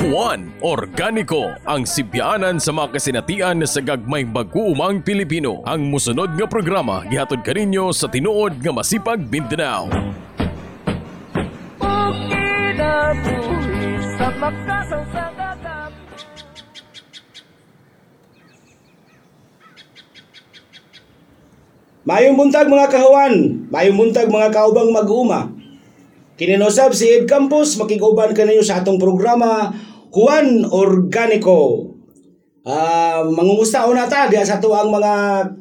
Juan Organico ang sibyanan sa mga kasinatian sa gagmay mag-uumang Pilipino. Ang musunod nga programa gihatod kaninyo sa tinuod nga masipag Mindanao. Mayong buntag mga kahuan, mayong buntag mga kaubang mag-uuma. Kininusab si Ed Campos, makiguban ka sa atong programa, Juan Organico. Ah, mangumusta una ta diha sa ato ang mga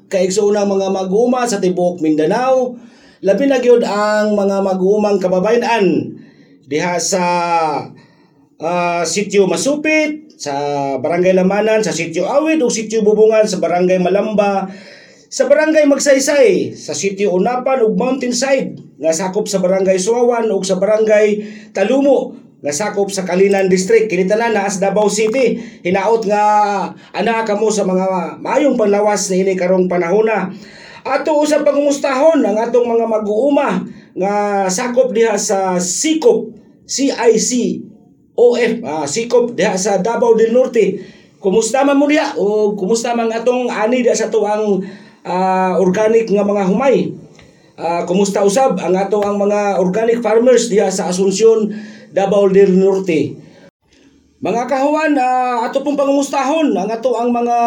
kaigsuunang mga mag-uuma sa tibuok Mindanao. Labi na gyud ang mga mag-uumang kababayan diha sa ah, sitio Masupit, sa Barangay Lamanan, sa sitio Awid ug sitio Bubungan sa Barangay Malamba, sa Barangay Magsaysay, sa sitio Unapan ug Mountainside nga sakop sa Barangay Suawan ug sa Barangay Talumo nga sakop sa Kalinan District kini tanan naa sa Davao City. Hinaot nga ana kamo sa mga mayong panlawas ni ini karong panahona. Ato usab pangumustahon ang atong mga mag-uuma nga sakop diha sa Sikop CIC OF ah, Sikop diha sa Davao del Norte. Kumusta man mo diha? O kumusta man atong ani diha sa tuang ah, organic nga mga humay? Ah, kumusta usab ang ato ang mga organic farmers diha sa Asuncion, Davao del Norte. Mga kahuan, ah, ato pong pangumustahon ang ato ang mga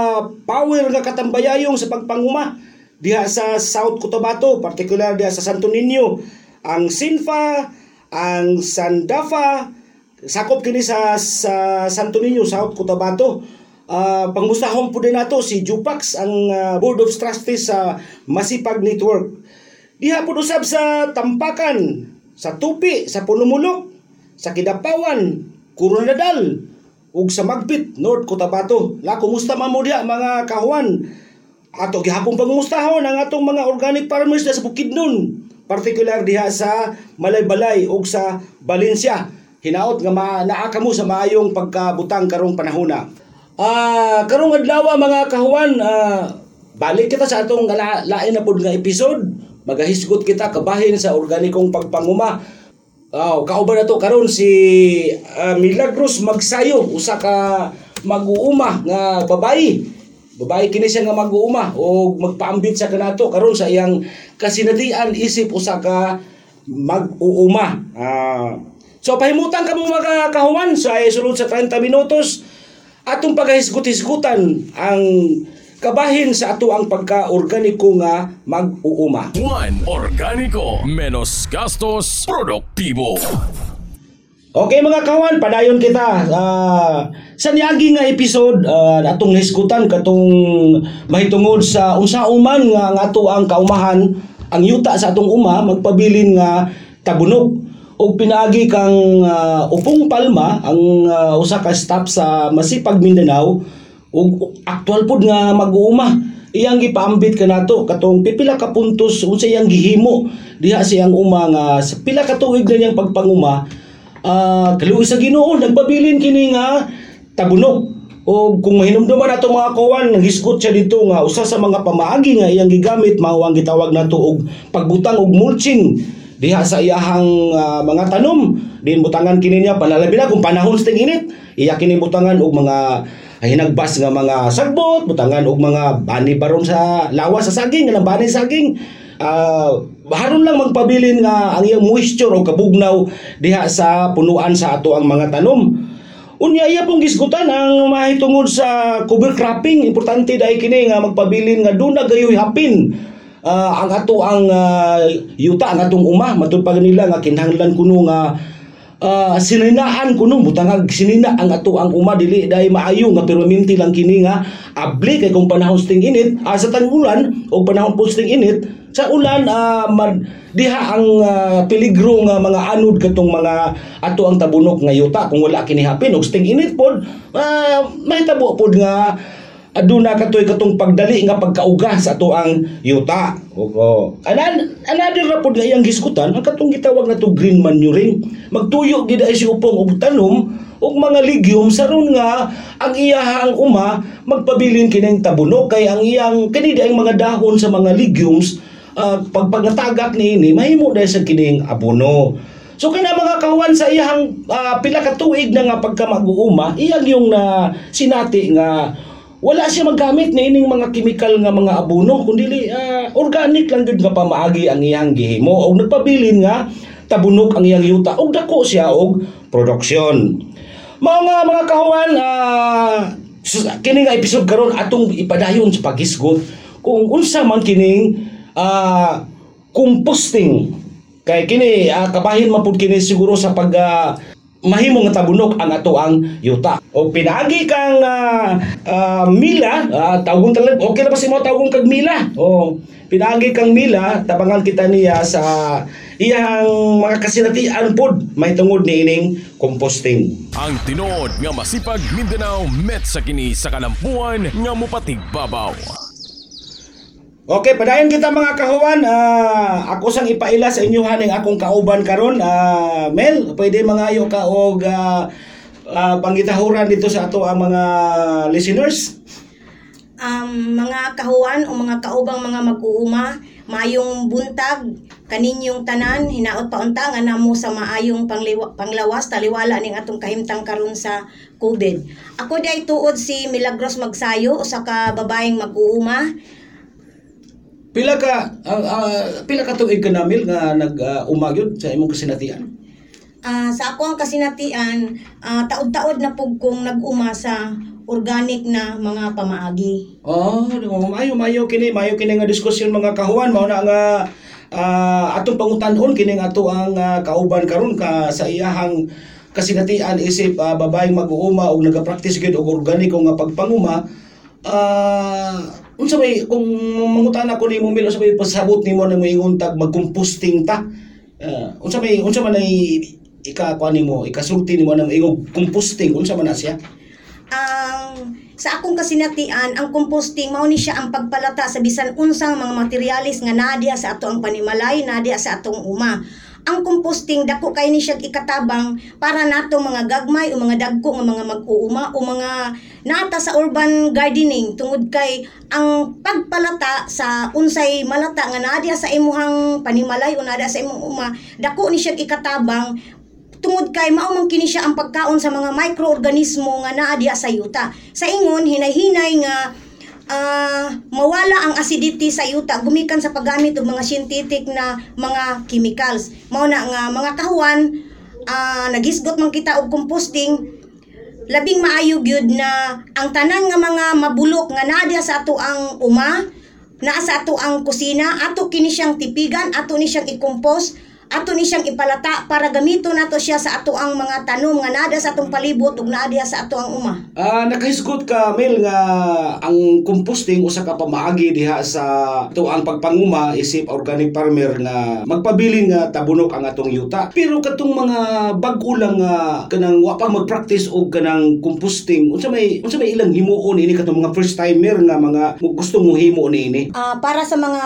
power nga katambayayong sa pagpanguma diha sa South Cotabato, particular diha sa Santo Niño. Ang Sinfa, ang Sandafa, sakop kini sa, sa Santo Niño, South Cotabato. Uh, pangmustahon po din nato si Jupax, ang ah, Board of Trustees sa Masipag Network. Diha po usab sa Tampakan, sa Tupi, sa Punumulok, sa Kidapawan, Coronadal, ug sa Magpit, North Cotabato. La, kumusta man mo diha mga kahuan? Ato gihapon pangumustahon ang atong mga organic farmers sa Bukidnon, particular diha sa Malaybalay ug sa Valencia. Hinaot nga ma naa kamo sa maayong pagkabutang karong panahona. Ah, karong adlaw mga kahuan, ah, balik kita sa atong la- lain na pud nga episode. Magahisgot kita kabahin sa organikong pagpanguma. Aw, kauban na to. Karon si ah, Milagros Magsayo, usa ka mag-uuma nga babayi. Babayi kini siya nga mag-uuma o magpaambit sa kanato. Karon sa iyang kasinatian isip usa ka mag-uuma. Ah, so pahimutan ka mo mga kahuman sa sulod sa 30 minutos. Atong pagahisgot-hisgutan ang kabahin sa ato ang pagka-organiko nga mag-uuma. Juan Organico, menos gastos, produktibo. Okay mga kawan, padayon kita. Ah, sa niagi nga episode, uh, atong hisgutan katong mahitungod sa unsa uman nga ang ato ang kaumahan, ang yuta sa atong uma magpabilin nga tabunog og pinaagi kang ah, Upong Palma ang ah, usa ka staff sa Masipag Mindanao ug aktual pud nga mag-uuma. Iyang gipaambit ka nato. Katong pipila ka puntos unsa iyang gihimo? Diha siyang uma nga sa pila ka tuig na niyang pagpanguma ah kaluoy sa Ginoo nagpabilin kini nga tabunog. O kung mahinumduman nato mga kawan naghisgot siya dito nga usa sa mga pamaagi nga iyang gigamit mao ang gitawag nato og pagbutang og mulching. Diha sa iyahang ah, mga tanom din butangan kini niya panalabi na kung panahon sa init iya kini butangan og mga hinagbas nga mga sagbot butangan og mga bani baron sa lawas sa saging nga bani sa saging Ah, haron lang magpabilin nga ang iyang moisture o kabugnaw diha sa punuan sa ato ang mga tanom Unya iya pong gisgutan ang mahitungod sa cover cropping. Importante dahil kini nga magpabilin nga doon na gayoy hapin. Ah, ang ato ang ah, yuta ang atong uma matud pa nila nga kinahanglan kuno nga ah, sininaan kuno butang sinina ang ato ang uma dili dahil maayo nga pero minti lang kini nga abli kay kung panahon sting init ah, sa tag-ulan o panahon po sting init sa ulan ah, mad, diha ang ah, peligro nga mga anod katong mga ato ang tabunok nga yuta kung wala kini hapin og sting init pod uh, mahitabo pod nga aduna katoy katong pagdali nga pagkauga sa ato ang yuta. Oo. Anan another ra pod nga iyang hisgutan ang katong gitawag na to green manuring. Magtuyo gid ay si upong og tanom og mga legumes saron nga ang iyahang uma magpabilin kining tabunok kay ang iyang kani ang mga dahon sa mga legumes uh, pag pagnatagak niini mahimo dahil sa kining abono. So kana mga kahuan sa iyang ah, pila ka tuig na nga pagka mag-uuma, iyang yung na sinati nga wala siya maggamit ni ining mga chemical nga mga abono kundi ah, organic lang gud nga pamaagi ang iyang gihimo og nagpabilin nga tabunok ang iyang yuta og dako siya og produksyon. Mao nga mga kahuan ah, sus- kini nga episode karon atong ipadayon sa paghisgot kung unsa man kining ah, composting kay kini ah, kabahin man pud kini siguro sa pag ah, mahimo nga tabunok ang ato ang yuta. O pinagi kang ah, ah, mila, uh, tawgon talag okay na ba si mo tawgon kag mila? O pinagi kang mila, tabangan kita niya sa iyang mga kasinatian pod may tungod ni ining composting. Ang tinuod nga masipag Mindanao met sa kini sa kalampuan nga mupatig babaw. Okay, padayon kita mga kahuan. Ah, ako sang ipaila sa inyo haning akong kauban karon. Ah, Mel, pwede mangayo ka og ah, ah, pangitahuran dito sa ato ang mga listeners. um, mga kahuan o mga kaubang mga mag-uuma, mayong buntag, kaninyong tanan, hinaot pa unta nga namo sa maayong pangliwa, panglawas, taliwala ning atong kahimtang karon sa COVID. Ako day tuod si Milagros Magsayo, usa ka babaeng mag-uuma. Pila ka ah, ah, pila ka tuig ka namil nga nag uh, umagyod sa imong kasinatian. Ah, sa ako ang kasinatian, ah, taod-taod na pug kong nag-uma sa organic na mga pamaagi. Oh, mayo mayo kini, mayo kini nga diskusyon mga kahuan mao na nga ah, atong pangutan-on kini nga ato ang ah, kauban karon ka sa iyahang kasinatian isip ah, babaeng mag-uuma og nagapractice gyud og organiko nga pagpanguma ah unsa may kung mangutan ako nimo mil unsa may pasabot nimo nang moingon tag magcomposting ta? Ah, unsa may unsa man ay ika kuan nimo ikasulti nimo nang ingog composting unsa man na siya? Ang sa akong kasinatian ang composting mao ni siya ang pagpalata sa bisan unsang mga materialis nga nadia sa ato ang panimalay nadia sa atong uma. Ang composting dako kay ni siya ikatabang para nato mga gagmay o mga dagko nga mga mag-uuma o mga nata sa urban gardening tungod kay ang pagpalata sa unsay malata nga nadia sa imuhang panimalay o nadia sa imong uma dako ni siya ikatabang tungod kay mao man kini siya ang pagkaon sa mga microorganismo nga naa diha sa yuta. Sa ingon hinay-hinay nga ah, mawala ang acidity sa yuta gumikan sa paggamit og mga synthetic na mga chemicals. Mao na nga mga kahuan ah, nagisgot man kita og composting labing maayo gyud na ang tanan nga mga mabulok nga naa diha sa ato ang uma naa sa ato ang kusina ato kini siyang tipigan ato ni siyang i-compose ato ni siyang ipalata para gamito nato siya sa ato ang mga tanom nga nada sa atong palibot ug naa diha sa ato ang uma. Ah, nakahisgot ka Mel nga ang composting usa ka pamaagi diha sa ito ang pagpanguma isip organic farmer nga magpabilin nga tabunok ang atong yuta. Pero katong mga bag-o lang nga kanang wa pa mag-practice og kanang composting unsa may unsa may ilang himuon ini katong mga first timer nga mga gusto mo himo niini. Ah, para sa mga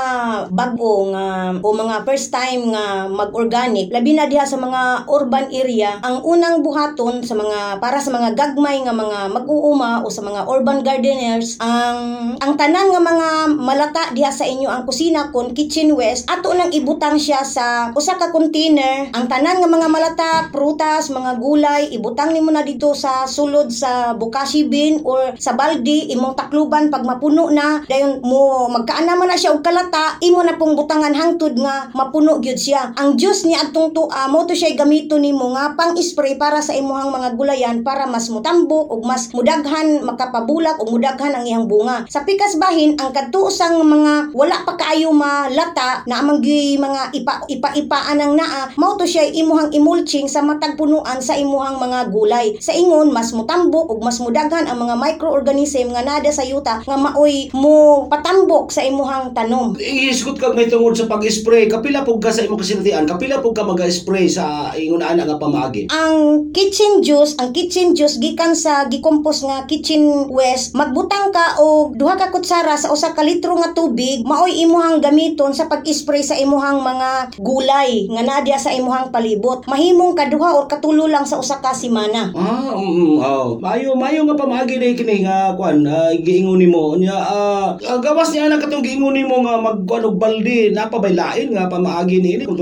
bag-o nga o mga first time nga mag-organic, labi na diha sa mga urban area, ang unang buhaton sa mga para sa mga gagmay nga mga mag-uuma o sa mga urban gardeners, ang ang tanan nga mga malata diha sa inyo ang kusina kon kitchen waste, ato nang ibutang siya sa usa ka container. Ang tanan nga mga malata, prutas, mga gulay, ibutang nimo na dito sa sulod sa bukashi bin or sa baldi imong takluban pag mapuno na dayon mo magkaana man na siya og kalata imo na pong butangan hangtod nga mapuno gyud siya ang juice ni adtong tuwa mo to siya gamito nimo nga pang spray para sa imuhang mga gulayan para mas mutambok ug mas mudaghan makapabulak ug mudaghan ang iyang bunga. Sa pikas bahin ang kadto usang mga wala pa kaayo malata na amang mga ipa ipa ipaan ang naa mao to siya imuhang emulching sa matag punuan sa imuhang mga gulay. Sa ingon mas mutambok ug mas mudaghan ang mga microorganism nga nada sa yuta nga maoy mo patambok sa imuhang tanom. Ihisgot kag may tungod sa pag-spray. Kapila pug ka sa imong kasinatian kapila pug ka mag-spray sa ingon ana nga pamaagi. ang kitchen juice, ang kitchen juice gikan sa gikompos nga kitchen waste, magbutang ka og duha ka kutsara sa usa ka litro nga tubig, maoy imuhang gamiton sa pag-spray sa imuhang mga gulay nga nadya sa imuhang palibot. Mahimong kaduha or katulo lang sa usa ka semana. Ah, mm, oh. Mayo, mayo nga pamagi na kini nga kwan, uh, giingon nimo nya ah, ah, gawas niya na katong giingon nimo nga magkuan og balde, napabay lain nga pamaagi ni ini kung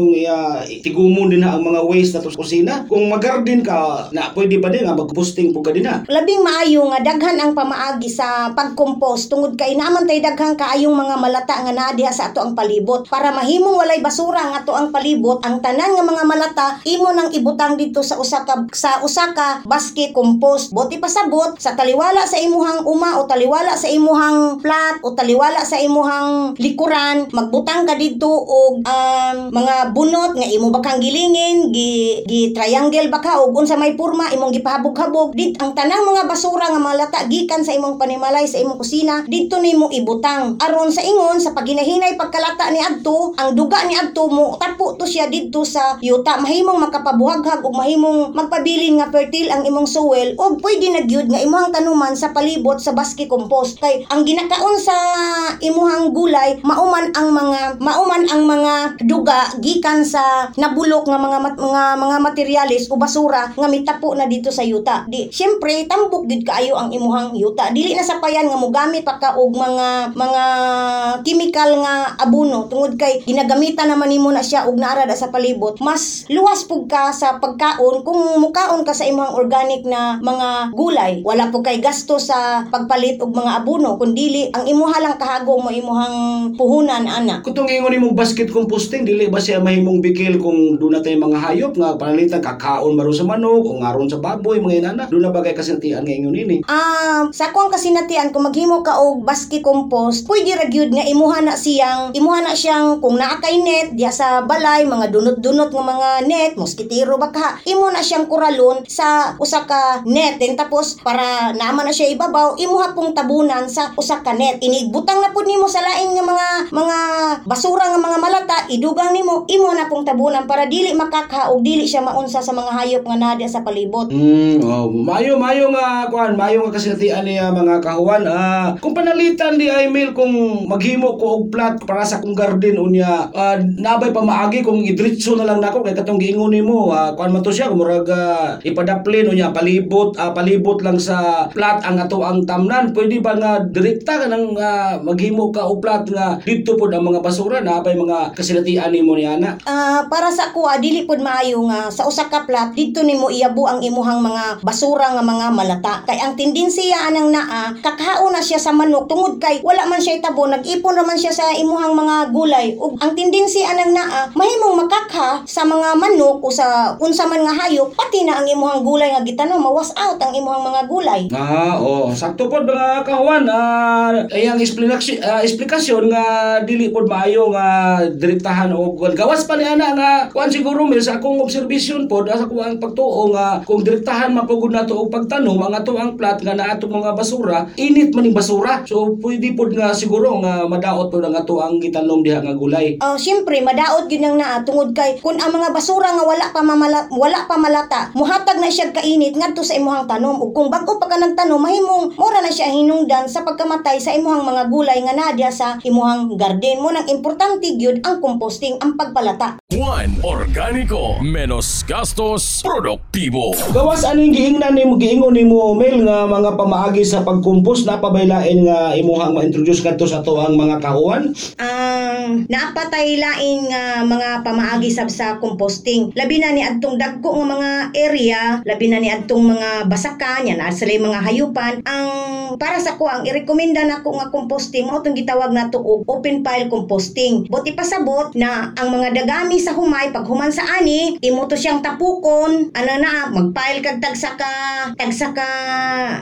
tigumon din na ang mga waste na kusina. Kung mag-garden ka, na pwede ba din nga mag-posting po ka din ha. labing maayo nga daghan ang pamaagi sa pagkompos tungod kay naman tay daghan kaayong mga malata nga naa sa ato ang palibot para mahimong walay basura nga ato ang palibot ang tanan nga mga malata imo nang ibutang dito sa usa ka sa usa ka basket compost buti pasabot sa taliwala sa imuhang uma o taliwala sa imuhang plat o taliwala sa imuhang likuran magbutang ka dito og um, mga bunot nga imo bakang gilingin gi, gi triangle baka og unsa may porma imong gipahabog-habog. Dit ang tanang mga basura nga malata gikan sa imong panimalay sa imong kusina dito nimo ibutang. Aron sa ingon sa paginahinay pagkalata ni adto ang duga ni adto mo tapo to siya dito sa yuta. Mahimong makapabuhaghag ug mahimong magpabilin nga fertile ang imong soil ug pwede na gyud nga imong tanuman sa palibot sa basket compost. Kay ang ginakaon sa imuhang gulay mauman ang mga mauman ang mga duga gikan sa nabulok nga mga mat- mga mga materyales o basura nga mitapo na dito sa yuta. Di syempre tambok gid kaayo ang imuhang yuta. Dili na sapayan nga mogamit pa ka og mga mga chemical nga abono tungod kay ginagamitan naman nimo na siya og naara da sa palibot. Mas luwas pug ka sa pagkaon kung mukaon ka sa imong organic na mga gulay. Wala po kay gasto sa pagpalit og mga abono kundi ang imuha lang kahagong mo imuhang puhunan ana. Kutong ingon imong basket composting, dili ba siya mahimong bikil kung doon na tayo mga hayop nga panalitan kakaon maron sa manok o ngaron sa baboy, mga inana. Doon na ba kay kasintian nga ingon ini? Ah, sa akong kasinatian kung maghimo ka og basket compost, pwede ra gyud nga imuha na siyang imuha na siyang kung naa kay net diya sa balay, mga dunot-dunot nga mga net, moskitero baka, imo na siyang kuralon sa usa ka net. Then tapos para naman na siya ibabaw, imuha pong tabunan sa usa ka net. Inigbutang na pud nimo sa lain nga mga mga basura nga mga malata, idugang nimo, imo na pong tabunan para dili makakha og dili siya maunsa sa mga hayop nga naa diya sa palibot. Mm, oh, mayo mayo nga kuan, mayo nga kasinatian niya mga kahuan. Ah, kung panalitan di ay mail kung maghimo ko og plat para sa kong garden unya, ah, nabay pa maagi kung idritso na lang nako kay katong giingon nimo, ah, kuan man to siya kumurag ah, ipadaplin unya palibot, ah, palibot lang sa plat ang ato ang tamnan. Pwede ba nga direkta ka nang ah, maghimo ka og plat nga dito pod ang mga basura nabay mga kasinatian nimo ni ana. Ah, para sa kuha dili pud maayo nga sa usa ka plat dito nimo iyabo ang imuhang mga basura nga mga malata. Kay ang tendensiya anang naa kakhaon na siya sa manok tungod kay wala man siya tabo nag-ipon naman siya sa imuhang mga gulay. Ug ang tendensiya anang naa mahimong makakha sa mga manok o sa unsa man nga hayop pati na ang imuhang gulay nga gitanom mawas out ang imuhang mga gulay. Ah, oh, sakto pod mga kahuan. Ah, ayang explanation ah, explikasyon nga dili pod maayo nga direktahan og gawas pa ni ana nga kuan siguro mil sa akong obserbasyon pod sa ko ang pagtuo nga kung direktahan mapugod nato og pagtanom ang ato ang plat nga na ato mga basura, init man ning basura. So pwede pod nga siguro nga madaot pod ang ato ang gitanom diha nga gulay. Oh, syempre madaot gyud nang naa tungod kay kun ang mga basura nga wala pa mamala, wala pa malata, muhatag na siya kainit ngadto sa imuhang tanom ug kung bag-o pa ka nagtanom mahimong mura na siya hinungdan sa pagkamatay sa imuhang mga gulay nga nadya sa imuhang garden mo nang importante gyud ang composting ang pagpalata. Juan Organico Menos gastos Produktibo Gawas aning giingnan nimo giingon nimo Mel nga mga pamaagi sa pagkumpos? Na pabailain nga imuhang ma-introduce kadto sa ato ang mga kahuan. ang naapatay lain nga mga pamaagi sab sa composting. Labi na ni adtong dagko nga mga area labi na ni adtong mga basakan yan sa mga hayupan. Ang para sa ko ang irekomenda nako nga composting mao tong gitawag nato og open pile composting. Buti pasabot na ang mga dagami sa humay. Pag human sa ani imo to siyang tapukon. Ano na magpile kag tagsa ka tagsa ka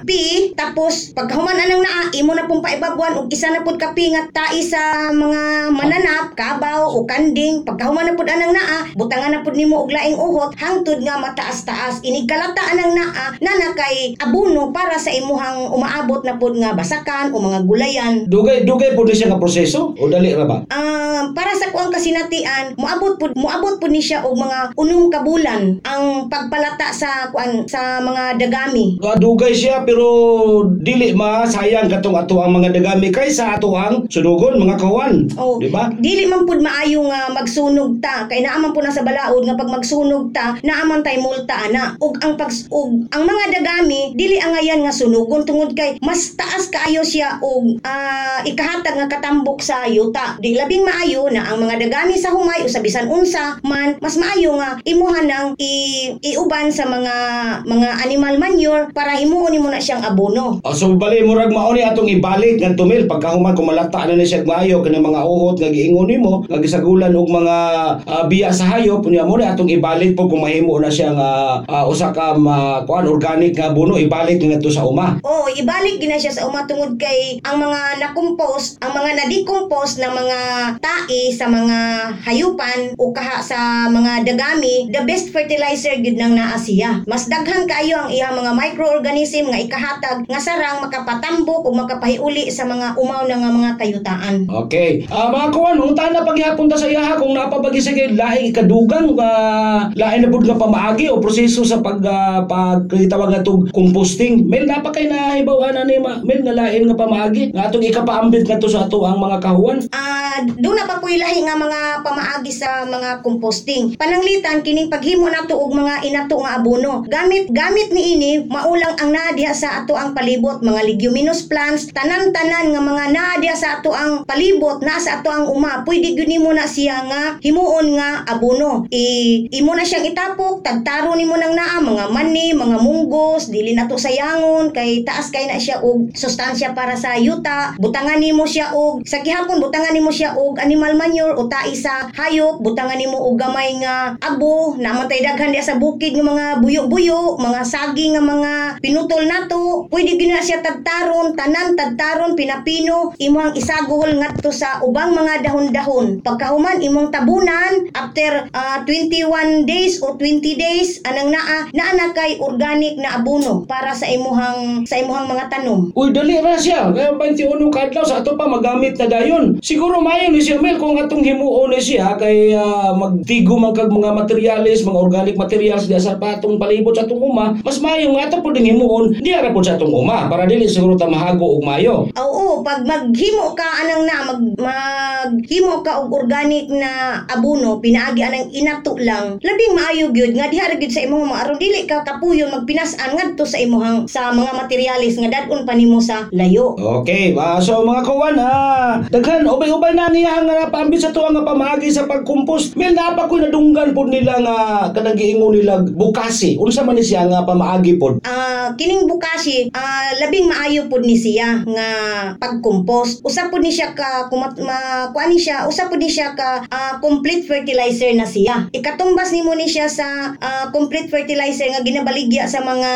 pi tapos pag human anang naa imo na pong paibabuan og isa na pud ka pi nga tai sa mga mananap kabaw o kanding. Pagkahuman na pud anang naa butangan na pud nimo og laing uhot. Hangtod nga mataas-taas inig kalata anang naa nana kay abuno para sa imuhang umaabot na pud nga basakan o mga gulayan. Dugay dugay ni siya nga proseso? O dali ra ba? Ah, para sa kuang kasinatian, moabot pud moabot pud ni siya og mga unong kabulan ang pagpalata sa kuan sa mga dagami. Ah, Dugay siya pero dili masayang katong ato ang mga dagami kaysa ato ang sunugon mga kahuan. Oh, Di ba? Dili man pud maayo nga magsunog ta kay naaman po na sa balaod nga pag magsunog ta naaman tay multa ana. Ug ang pag ug ang mga dagami dili angayan nga sunugon tungod kay mas taas kaayo siya og ah, ikahatag nga katambok sa yuta. Di labing maayo na ang mga dagami sa humay o sa bisan bisan unsa man mas maayo nga imuha nang i, iuban sa mga mga animal manure para himuon nimo na siyang abono. Oh, so bali murag mao ni atong ibalik nga tumil pagkahuman kung malata na ni siya maayo kani mga uhot nga giingon nimo nga gisagulan og mga ah, biya sa hayop unya mo ni atong ibalik po kung mahimo na siya nga ah, usa ka kuan organic nga abono ibalik na to sa uma. Oo, ibalik gina siya sa uma tungod kay ang mga nakompose, ang mga na-decompose na mga tae sa mga hayupan o kaha sa mga dagami, the best fertilizer gid nang naa siya. Mas daghan kayo ang iyang mga microorganism nga ikahatag nga sarang makapatambok o makapahiuli sa mga umaw na nga mga kayutaan. Okay. Ah mga kuan, unta na paghihapon ta sa iyaha kung napabagi sa kay laing ikadugang nga lain na pud nga pamaagi o proseso sa pag uh, pagkitawag tug composting. Mel napa kay nahibaw ana ni ma, mel nga lain nga pamaagi nga atong ikapaambit nga to sa ato ang mga kahuan. Ah, doon na pa po ilahi nga mga pamaagi sa mga composting. Pananglitan kining paghimo nato og mga inato nga abono. Gamit gamit ni ini maulang ang naa diha sa ato ang palibot, mga leguminous plants, tanan-tanan nga mga naa diha sa ato ang palibot, naa sa ato ang uma. Pwede gyud nimo na siya nga himuon nga abono. I imo na siyang itapok, tagtaro nimo nang naa mga mani, mga munggos, dili na to sayangon kay taas kay na siya og sustansya para sa yuta. Butangan nimo siya og sa gihapon butangan nimo siya og animal manure o tai sa hayop, butangan nimo og gamay nga abo, naman tay daghan diha sa bukid nga mga buyo-buyo, mga saging nga mga pinutol nato. Pwede na siya tagtaron, tanan tagtaron pinapino, imong isagol ngadto sa ubang mga dahon-dahon. Pagkahuman imong tabunan after ah, 21 days o 20 days anang naa naa na kay organic na abono para sa imuhang sa imuhang mga tanom. Uy, dali ra siya. Kaya 21 kadlaw sa ato pa magamit na dayon. Siguro mayo ni siya Mel kung atong himuon ni siya kay ah, magtigo man kag mga materials, mga organic materials diya sa patong palibot sa atong uma, mas mayo nga ato pud himuon diya ra pud sa atong uma para dili siguro ta mahago og mayo. Oo, pag maghimo ka anang na mag maghimo ka og organic na abono pinaagi anang inato lang labing maayo gyud nga diha gyud sa imong mga aron dili ka kapuyon magpinas-an ngadto sa imong sa mga materialis nga dadon pa nimo sa layo. Okay, ah, so mga kawan, ah, daghan ubay-ubay na niya nga napaambit sa tuwa nga pamagi sa pagkompost. Mil napa ko nadunggan pod nila nga kanang giingon nila bukasi. Unsa man ni siya nga pamaagi pod? Ah, kining bukasi, ah, labing maayo pod ni siya nga pagkompost. Usa pod ni siya ka kumat ma, kuan ni siya, usa pod ni siya ka ah, complete fertilizer na siya. Ikatumbas nimo ni siya sa ah, complete fertilizer nga ginabaligya sa mga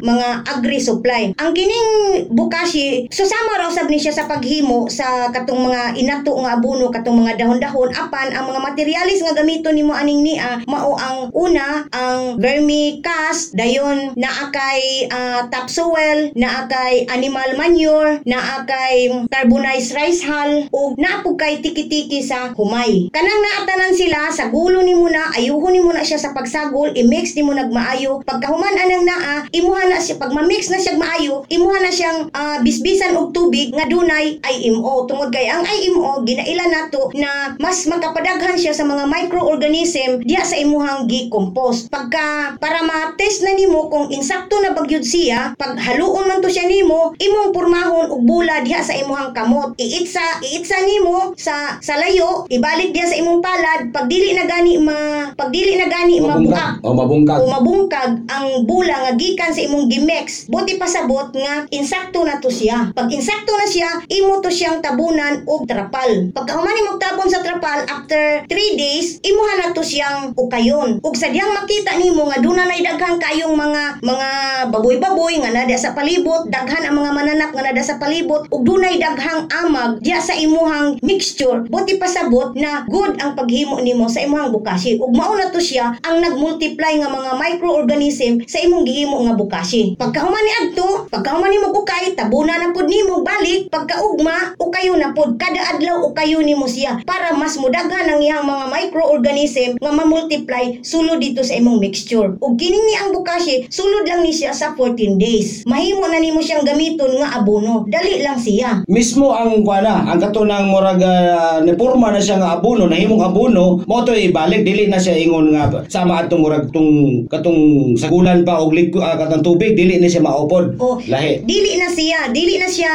mga agri supply. Ang kining bukasi, susama raw sab ni siya sa paghimo sa katong mga inato nga abono katong mga dahon-dahon apan ang mga materialis nga gamiton nimo aning nia mao ang una ang vermicast dayon naa kay ah, topsoil naa kay animal manure naa kay carbonized rice hull ug naa kay tiki-tiki sa humay. Kanang naatanan sila sa gulo nimo na ayuhon nimo na siya sa pagsagol i-mix nimo nagmaayo. Pagkahuman anang naa imuha na siya pag ma-mix na siya maayo imuha na siyang ah, bisbisan og tubig nga dunay IMO tungod kay ang IMO ginaila nato na mas makapadaghan siya sa mga microorganism diha sa imuhang gi-compost. Pagka para ma-test na nimo kung insakto na bagyud siya pag haluon man to siya nimo imong pormahon og bula diha sa imuhang kamot. Iitsa iitsa nimo sa sa layo ibalik diha sa imong palad pag dili na gani ma pag dili na gani mabuak O mabungkag. o mabungkag ang bula nga gikan sa imong gimex. Buti pasabot nga insakto na to siya. Pag insakto na siya imo to siyang tabunan og trapal. Pagkahuman nimo tabon sa trapal after 3 days imuha na to siyang ukayon. Ug sadyang makita nimo nga duna nay daghang kayong mga mga baboy-baboy nga nada sa palibot daghan ang mga mananap nga nada sa palibot ug dunay daghang amag diya sa imuhang mixture. Buti pasabot na good ang paghimo nimo sa imuhang bukasi ug mao na to siya ang nagmultiply nga mga microorganism sa imong gihimo nga bukasi pagkahuman ni adto pagkahuman nimo ukay tabuna na pud nimo balik pagkaugma ukayo na pud. Kada adlaw ukayo nimo siya para mas mudaghan ang iyang mga microorganism nga mamultiply sulod dito sa imong mixture. Ug kining ni ang bukasi sulod lang ni siya sa 14 days. Mahimo na nimo siyang gamiton nga abono. Dali lang siya. Mismo ang kuana, ang katunang murag uh, niporma na siya nga abono, nahimong abono, mo to ibalik dili na siya ingon nga sama atong murag tung katong sagulan pa og uh, katong tubig dili na siya maupod. Oh, Lahi. Dili na siya, dili na siya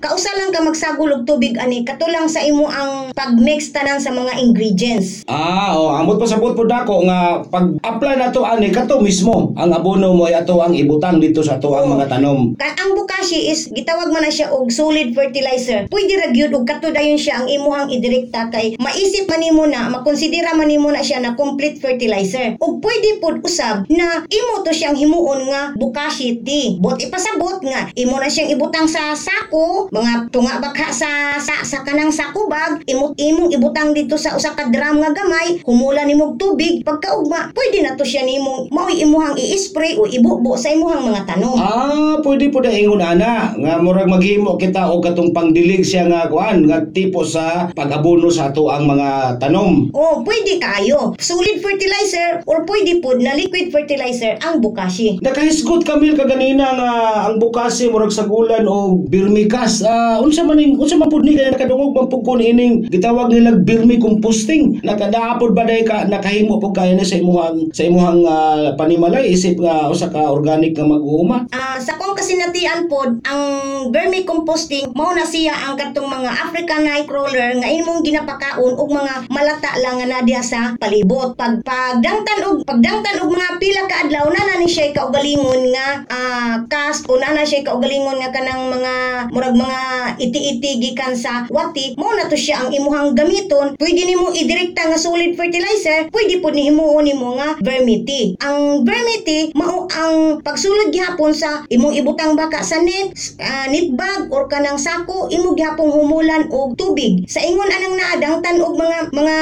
kausa lang ka magsagol og tubig ani. Katulang sa imo ang pagmix tanan sa mga ingredients agents. Ah, oh, amot pasabot po dako nga pag-apply na to ani kato mismo ang abono mo ay ato ang ibutang dito sa ato ang Oh. mga tanom. Kan ang bukashi is gitawag man na siya og solid fertilizer. Pwede ra gyud og kato dayon siya ang imuhang idirekta kay maisip man nimo na makonsidera man nimo na siya na complete fertilizer. Ug pwede pud usab na imo to siyang himuon nga bukashi tea. Bot ipasabot nga imo na siyang ibutang sa sako, mga tunga bakha sa sa, sa kanang sako bag, imo imong ibutang dito sa usa ka drum nga gamay, humula nimo tubig, pagkaugma pwede na to siya nimong mao'y imuhang i-spray o ibubo sa imuhang mga tanom. Ah, pwede po na ingon ana nga murag maghimo kita og katong pangdilig siya nga kuan nga tipo sa pag-abono sa ato ang mga tanom. Oh, pwede kayo. Solid fertilizer or pwede po na liquid fertilizer ang bukashi. Nakahisgot kamil kaganina nga ang bukasi murag sagulan o birmikas. Ah, unsa man unsa man pud ni kay nakadungog man pud kun ining gitawag nila birmi composting. Nakadaapod ba day ka nakahimo pud kaya na sa imuhang sa imuhang ah, panimalay isip nga usa ka organic nga mag-uuma. Ah, sa kong kasinatian pod, ang vermicomposting mao na siya ang katong mga African nightcrawler nga imong ginapakaon og mga malata lang nga na diha sa palibot. Pag pagdangtan og pagdangtan og mga pila ka adlaw na na ni siya kaugalingon nga ah, kas o na na siya kaugalingon nga kanang mga murag mga iti-iti gikan sa wati, mao na to siya ang imuhang gamiton. Pwede nimo idirekta nga solid fertilizer, pwede pod ni himuon nimo nga vermity. Ang vermity mao ang pagsulod gihapon sa imong ibutang baka sa net, ah, net bag or kanang sako, imo gihapon humulan og tubig. Sa ingon anang naadangtan og mga mga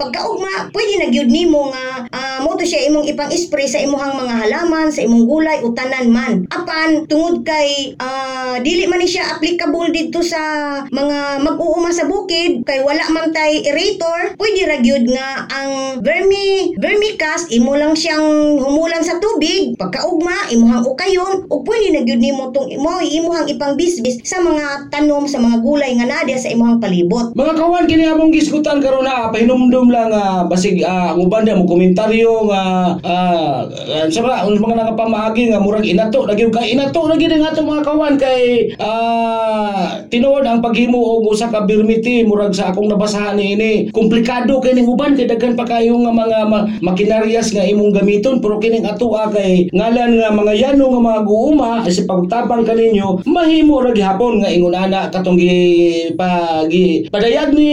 pagkaugma, pwede na gyud nimo nga ah, mo to siya imong ipang-spray sa imuhang mga halaman, sa imong gulay o tanan man. Apan tungod kay ah, dili man ni siya applicable dito sa mga mag-uuma sa bukid kay wala man tay aerator, pwede ra gyud nga ang vermi vermicast. Imo lang siyang humulan sa tubig, pagkaugma imuhang ukayon. O pwede na gyud nimo tong imo imuhang ipang bisbis sa mga tanom sa mga gulay nga nadia sa imuhang palibot. Mga kawan kini among gisgutan karon na pahinumdum lang nga basig ah, ang uban mo komentaryo nga ah, uh, sa mga nakapamaagi nga murag inato lagi ka inato lagi ning ato mga kawan kay ah, tinuod ang paghimo og usa ka birmiti murag sa akong nabasahan ini komplikado kay ning uban kay daghan pa kayo nga mga ma- makinaryas nga imong gamiton. Pero kining ato ah, kay ngalan nga mga yano nga mga guuma sa pagtabang kaninyo mahimo ra gihapon nga ingon ana katong gi pagi padayag ni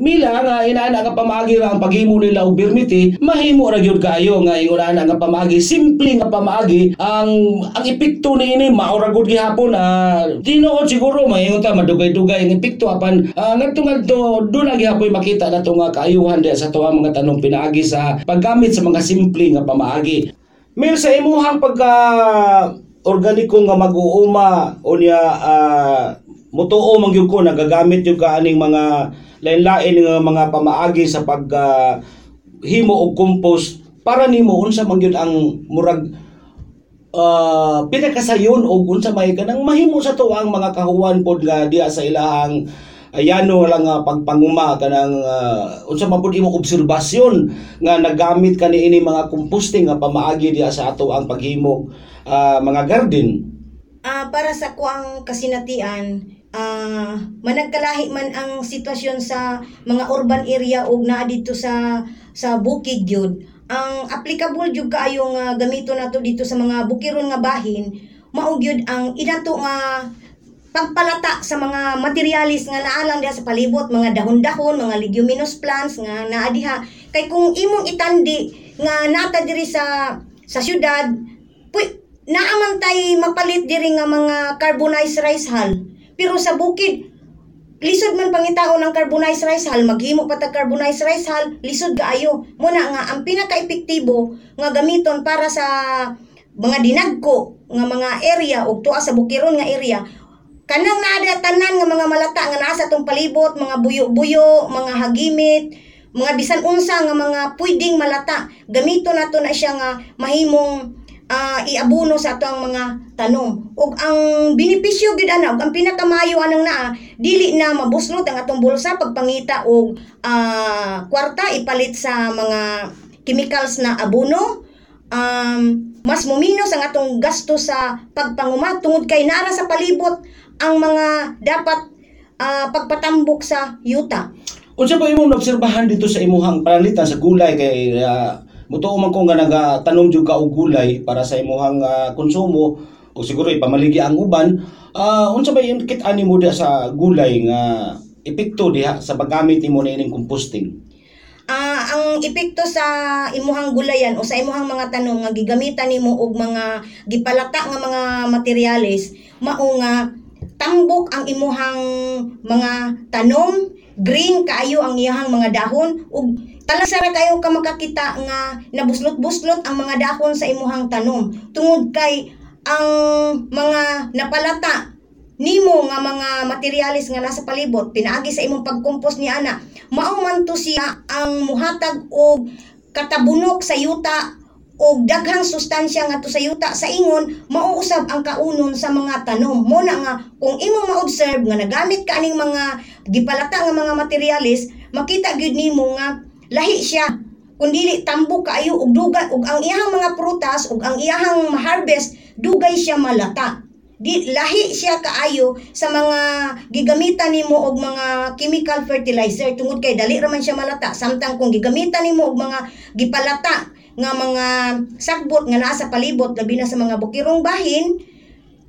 Mila nga inaana nga pamaagi ra ang paghimo nila og birmiti mahimo ra gyud kaayo nga ingon ana nga pamaagi. Simple nga pamaagi ang ang epekto niini mao ra gud gihapon ah tinuod siguro maingon ta madugay-dugay ang epekto apan uh, ngadto ngadto do na gihapon makita nato nga kaayuhan diha sa tuwa mga tanong pinaagi sa paggamit sa mga simple nga pamaagi. Mil sa imuhang pagka organiko nga mag-uuma o niya ah, mutuo man gyud ko nagagamit yung kaaning mga lain-lain nga mga pamaagi sa pag ah, himo og compost para nimo unsa man gyud ang murag uh, pinakasayon o unsa may kanang mahimo sa to ang mga kahuan pod nga diya sa ilahang ayano lang nga pagpanguma kanang uh, unsa man pod imong obserbasyon nga nagamit kani ini mga composting nga pamaagi diya sa ato ang paghimo ah, mga garden Ah, para sa kuang kasinatian, ah managkalahi man ang sitwasyon sa mga urban area ug naa dito sa sa bukid gyud. Ang applicable jud kaayo nga gamito nato dito sa mga bukiron nga bahin, mao gyud ang inato nga pagpalata sa mga materialis nga naa lang diha sa palibot, mga dahon-dahon, mga leguminous plants nga naa diha. Kay kung imong itandi nga nata diri sa sa syudad, puy, naaman tay mapalit diri nga mga carbonized rice hull. Pero sa bukid, lisod man pangitaon ng carbonized rice hull, maghimo pa tag carbonized rice hull, lisod kaayo. Muna nga ang pinaka-epektibo nga gamiton para sa mga dinagko nga mga area ug tuwa sa bukiron nga area kanang naada tanan nga mga malata nga naa sa tong palibot mga buyo-buyo mga hagimit mga bisan unsa nga mga pwedeng malata gamito nato na siya nga mahimong ah, iabuno sa ato ang mga tanom. Ug ang benepisyo gid ana ang pinakamayo anang naa dili na mabuslot ang atong bulsa pagpangita og ah, kwarta ipalit sa mga chemicals na abono. Um, mas muminos ang atong gasto sa pagpanguma tungod kay nara sa palibot ang mga dapat ah, pagpatambok sa yuta. Unsa ba imong naobserbahan dito sa imuhang panalitan sa gulay kay uh, mutuo man ko nga nagatanom jud ka og gulay para sa imuhang ah, konsumo o siguro ipamaligi ang uban. Ah, unsa ba yung kit-ani mo diha sa gulay nga epekto diha sa paggamit nimo na ining composting? Ah, ang epekto sa imuhang gulayan o sa imuhang mga tanom nga gigamitan nimo og mga gipalata nga mga materyales mao nga tambok ang imuhang mga tanom, green kaayo ang iyahang mga dahon ug talasara kayo ka makakita nga nabuslot-buslot ang mga dahon sa imuhang tanom. Tungod kay ang mga napalata nimo nga mga materyales nga nasa palibot pinaagi sa imong pagkompos ni ana mao man to siya ang muhatag og katabunok sa yuta og daghang sustansya nga to sa yuta sa ingon mauusab ang kaunon sa mga tanom. Mo na nga kung imong ma-observe nga nagamit ka aning mga gipalata nga mga materyales makita gyud nimo nga lahi siya. Kung dili tambok kaayo og dugay og ang iyahang mga prutas og ang iyahang ma-harvest dugay siya malata. Di lahi siya kaayo sa mga gigamitan nimo og mga chemical fertilizer. Tungod kay dali ra man siya malata samtang kung gigamitan nimo og mga gipalata nga mga sagbot nga naa sa palibot labi na sa mga bukirong bahin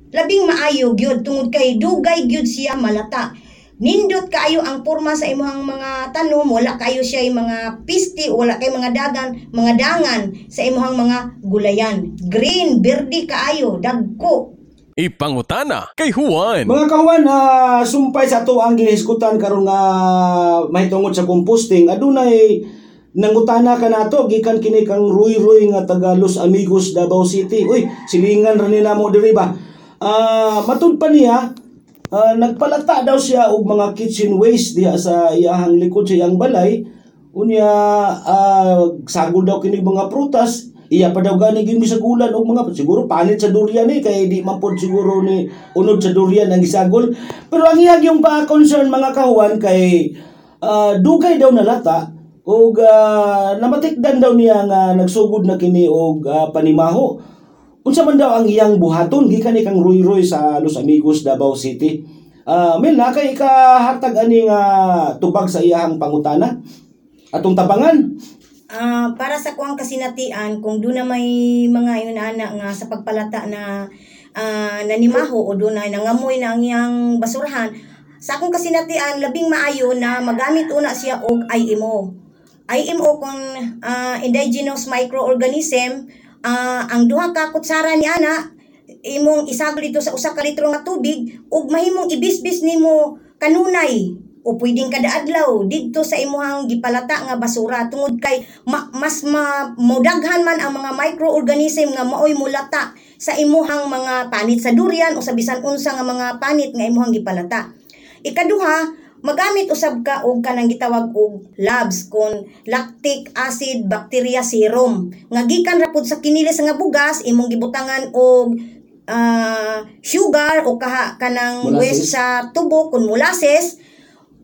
labing maayo gyud tungod kay dugay gyud siya malata nindot kaayo ang porma sa imong mga tanom wala kayo siya mga pisti wala kay mga dagan mga dangan sa imong mga gulayan green berde kaayo dagko Ipangutana kay Juan. Mga kawan, ah, sumpay sa ato ang giniskutan karon nga mahitungod sa composting. Adunay nangutana ka nato gikan kini kang Ruy nga taga Los Amigos Davao City. Uy, silingan ra ni namo diri ba. Ah, matud pa niya ah, nagpalata daw siya og mga kitchen waste diha sa iyahang likod sa iyang balay. Unya ah, sagol daw kini mga prutas iya pa daw gani gyud gisagulan og mga siguro panit sa durian ni kay di man siguro ni unod sa durian ang gisagol pero ang iya yung pa concern mga kahuan kay ah, dugay daw nalata og ah, namatikdan daw niya nga nagsugod na kini og ah, panimaho. Unsa man daw ang iyang buhaton? Gikan ni kang Roy Roy sa Los Amigos Davao City. Ah, Mel na kay kahatag ani nga tubag sa iyahang pangutana? Atong tabangan Ah, para sa kuang kasinatian kung doon na may mga yun ana nga sa pagpalata na ah, nanimaho o doon na nangamoy na ang iyang basurahan sa akong kasinatian labing maayo na magamit una siya og IMO IMO kung ah, indigenous microorganism ah, ang duha ka kutsara ni ana imong isagol dito sa usa ka litro nga tubig ug mahimong ibisbis nimo kanunay o pwedeng kada adlaw didto sa imuhang gipalata nga basura. Tungod kay ma- mas ma modaghan man ang mga microorganism nga maoy mulata sa imuhang mga panit sa durian o sa bisan unsa nga mga panit nga imuhang gipalata. Ikaduha magamit usab ka og kanang gitawag og labs kon lactic acid bacteria serum. Nga gikan ra pud sa kinilis nga bugas imong gibutangan og ah, sugar o kaha kanang waste sa tubo kun molasses.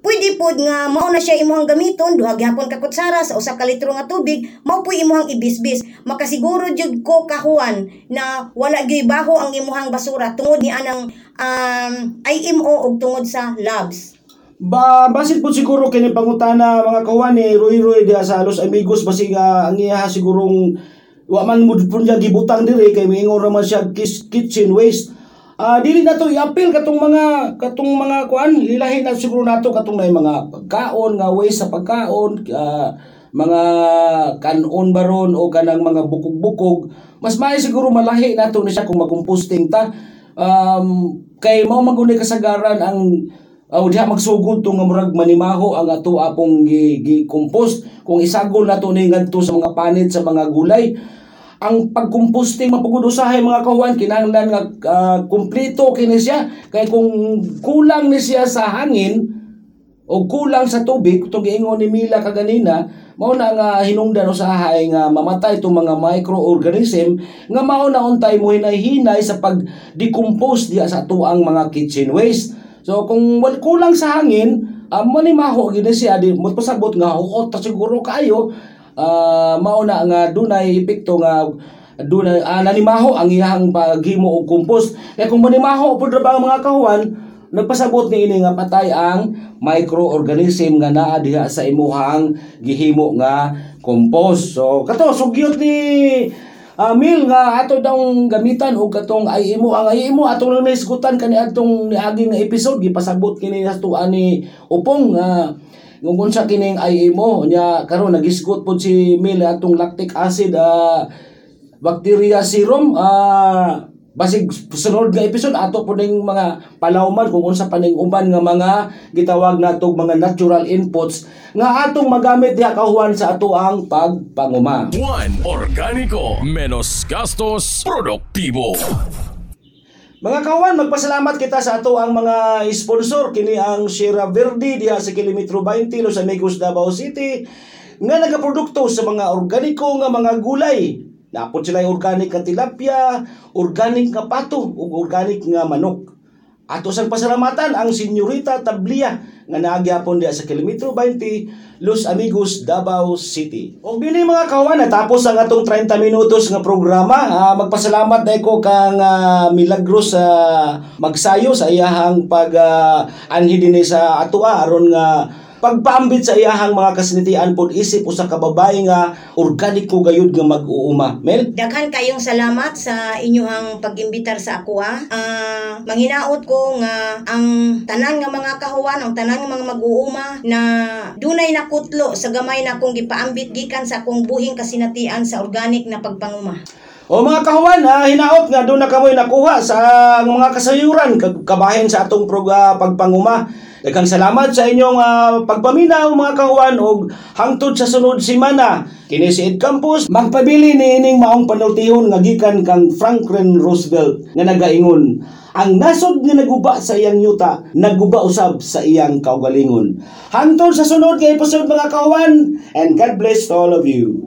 Pwede pod nga mao na siya imuhang gamiton duha gihapon ka kutsara sa usa ka litro nga tubig mao po'y imuhang ibisbis. Makasiguro jud ko kahuan na wala gyud baho ang imuhang basura tungod ni anang um, IMO og tungod sa labs Ba, basit po siguro kini pangutana mga kawan ni Roy Roy diha sa Los Amigos basig nga ang iya sigurong wa man mo niya gibutang diri kay miingon ra man siya kitchen waste. Ah dili na to i-appeal katong mga katong mga kuan lilahin na siguro nato katong na mga pagkaon nga waste sa pagkaon ah, mga kanon baron o kanang mga bukog-bukog mas may siguro malahi nato na siya kung magkomposting ta um, kay mao magunay kasagaran ang aw diha magsugod to nga murag manimaho ang ato apong gi, gi compost kung isagol nato ni ngadto sa mga panit sa mga gulay ang pagkomposting mapugod usahay mga kahuan kinahanglan nga ah, kumpleto kini siya. Kay kung kulang ni siya sa hangin o kulang sa tubig itong giingon ni Mila kaganina mao na nga hinungdan usahay nga mamatay itong mga microorganism nga mao na untay mo hinay-hinay sa pag decompose diha sa atuang mga kitchen waste so kung wal kulang sa hangin um, manimaho gid siya di pasabot nga huot ta siguro kayo ah, mao nga dunay epekto nga dunay ah, nanimaho ang iyang paghimo og compost kaya kung manimaho pud ra mga kahuan nagpasabot ni ini nga patay ang microorganism nga naa diha sa imuhang gihimo nga compost. So kato sugyot ni Ah, Mil nga ato daw gamitan og katong ay imo. Ang ay imo atong lang naisgutan kani atong niagi nga episode. Gipasabot kini sa tuan ni Upong nga kung unsa kining ay imo. Nya karon nagisgot pod si Mil atong lactic acid ah, bacteria serum. Ah basig sunod nga episode ato po ning mga palawman kung unsa pa ning uban nga mga gitawag natong mga natural inputs nga atong magamit diha kahuan sa ato ang pagpanguma. Juan Organico. Menos gastos, produktibo. Mga kawan, magpasalamat kita sa ato ang mga sponsor kini ang Sierra Verde diha sa kilometro 20 Los Amigos Davao City nga nagaprodukto sa mga organiko nga mga gulay. Napod sila organic nga tilapia, organic nga pato, ug organic nga manok. Ato sang pasalamatan ang Senyorita Tablia nga naagyapon diha sa kilometro 20 Los Amigos Davao City. Og dinhi mga kawan natapos ang atong 30 minutos nga programa. Ah, magpasalamat na ko kang ah, Milagros sa magsayo sa iyahang pag ah, anhi sa atoa aron nga pagpaambit sa iyahang mga kasinitian pod isip usa ka babae nga organiko gayud nga mag-uuma. Mel? Daghan kayong salamat sa inyong pag-imbitar sa ako ah. Ah, manginaot ko nga ang tanan nga mga kahuan, ang tanan nga mga mag-uuma na dunay nakutlo sa gamay na akong gipaambit gikan sa akong buhing kasinatian sa organic na pagpanguma. O mga kahuan, ah, hinaot nga doon na kamoy nakuha sa mga kasayuran kabahin sa atong prog, ah, pagpanguma. Daghang salamat sa inyong ah, pagpaminaw mga kahuan og hangtod sa sunod simana. Kini si Ed Campus magpabili ni ining maong panultihon nga gikan kang Franklin Roosevelt nga nagaingon. Ang nasod nga naguba sa iyang yuta, naguba usab sa iyang kaugalingon. Hangtod sa sunod nga episode mga kahuan, and God bless all of you.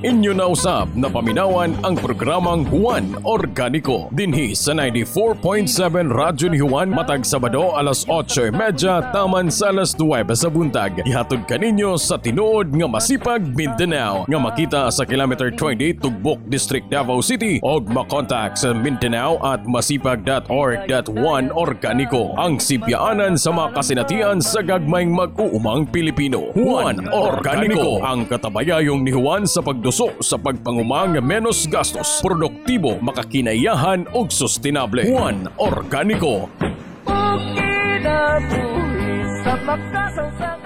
Inyo na usab na paminawan ang programang Juan Organico dinhi sa 94.7 Radyo ni Juan matag Sabado alas 8.30 taman sa alas 9 sa buntag. Ihatod kaninyo sa tinuod nga masipag Mindanao nga makita sa kilometer 20 Tugbok District Davao City og makontak sa Mindanao at masipag.org.1 Organico ang sipyaanan sa mga kasinatian sa gagmayng mag-uumang Pilipino. Juan Organico ang katabayayong ni Juan sa pagduso sa pagpangumang menos gastos, produktibo, makakinayahan ug sustainable. Juan Organico Kinabuhi sa makasawsagan